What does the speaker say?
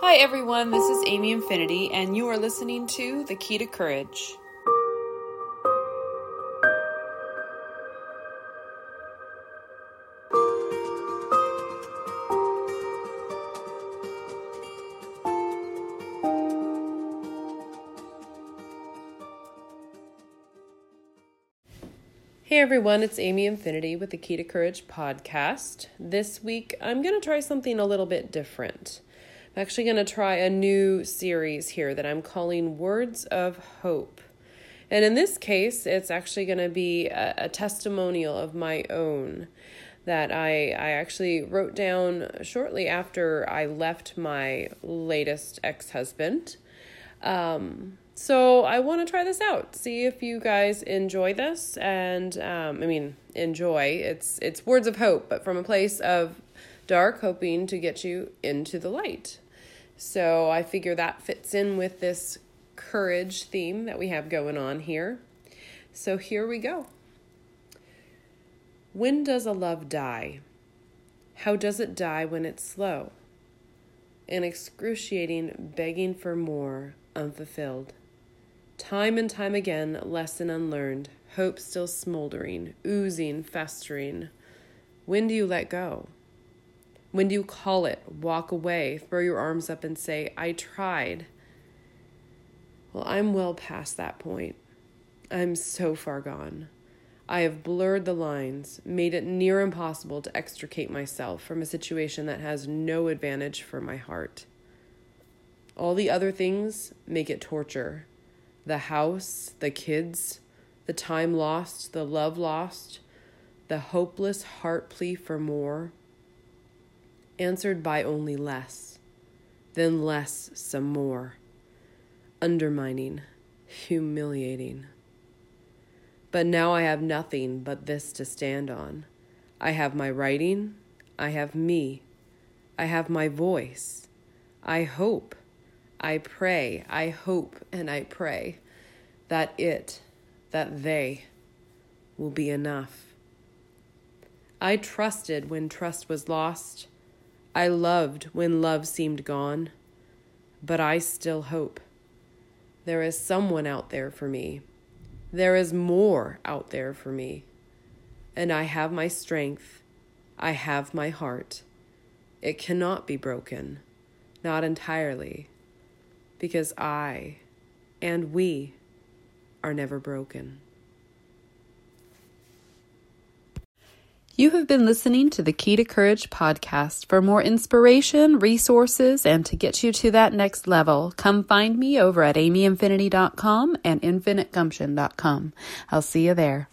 Hi, everyone. This is Amy Infinity, and you are listening to The Key to Courage. Hey everyone, it's Amy Infinity with the Key to Courage podcast. This week I'm going to try something a little bit different. I'm actually going to try a new series here that I'm calling Words of Hope. And in this case, it's actually going to be a, a, testimonial of my own that I, I actually wrote down shortly after I left my latest ex husband. Um, so I want to try this out. See if you guys enjoy this, and um, I mean enjoy. It's it's words of hope, but from a place of dark, hoping to get you into the light. So I figure that fits in with this courage theme that we have going on here. So here we go. When does a love die? How does it die when it's slow? An excruciating begging for more, unfulfilled. Time and time again, lesson unlearned, hope still smoldering, oozing, festering. When do you let go? When do you call it, walk away, throw your arms up and say, I tried? Well, I'm well past that point. I'm so far gone. I have blurred the lines, made it near impossible to extricate myself from a situation that has no advantage for my heart. All the other things make it torture the house, the kids, the time lost, the love lost, the hopeless heart plea for more, answered by only less, then less some more, undermining, humiliating. But now I have nothing but this to stand on. I have my writing, I have me, I have my voice. I hope I pray, I hope, and I pray that it, that they, will be enough. I trusted when trust was lost. I loved when love seemed gone. But I still hope. There is someone out there for me. There is more out there for me. And I have my strength. I have my heart. It cannot be broken, not entirely because I and we are never broken. You have been listening to the Key to Courage podcast. For more inspiration, resources, and to get you to that next level, come find me over at amyinfinity.com and infinitegumption.com. I'll see you there.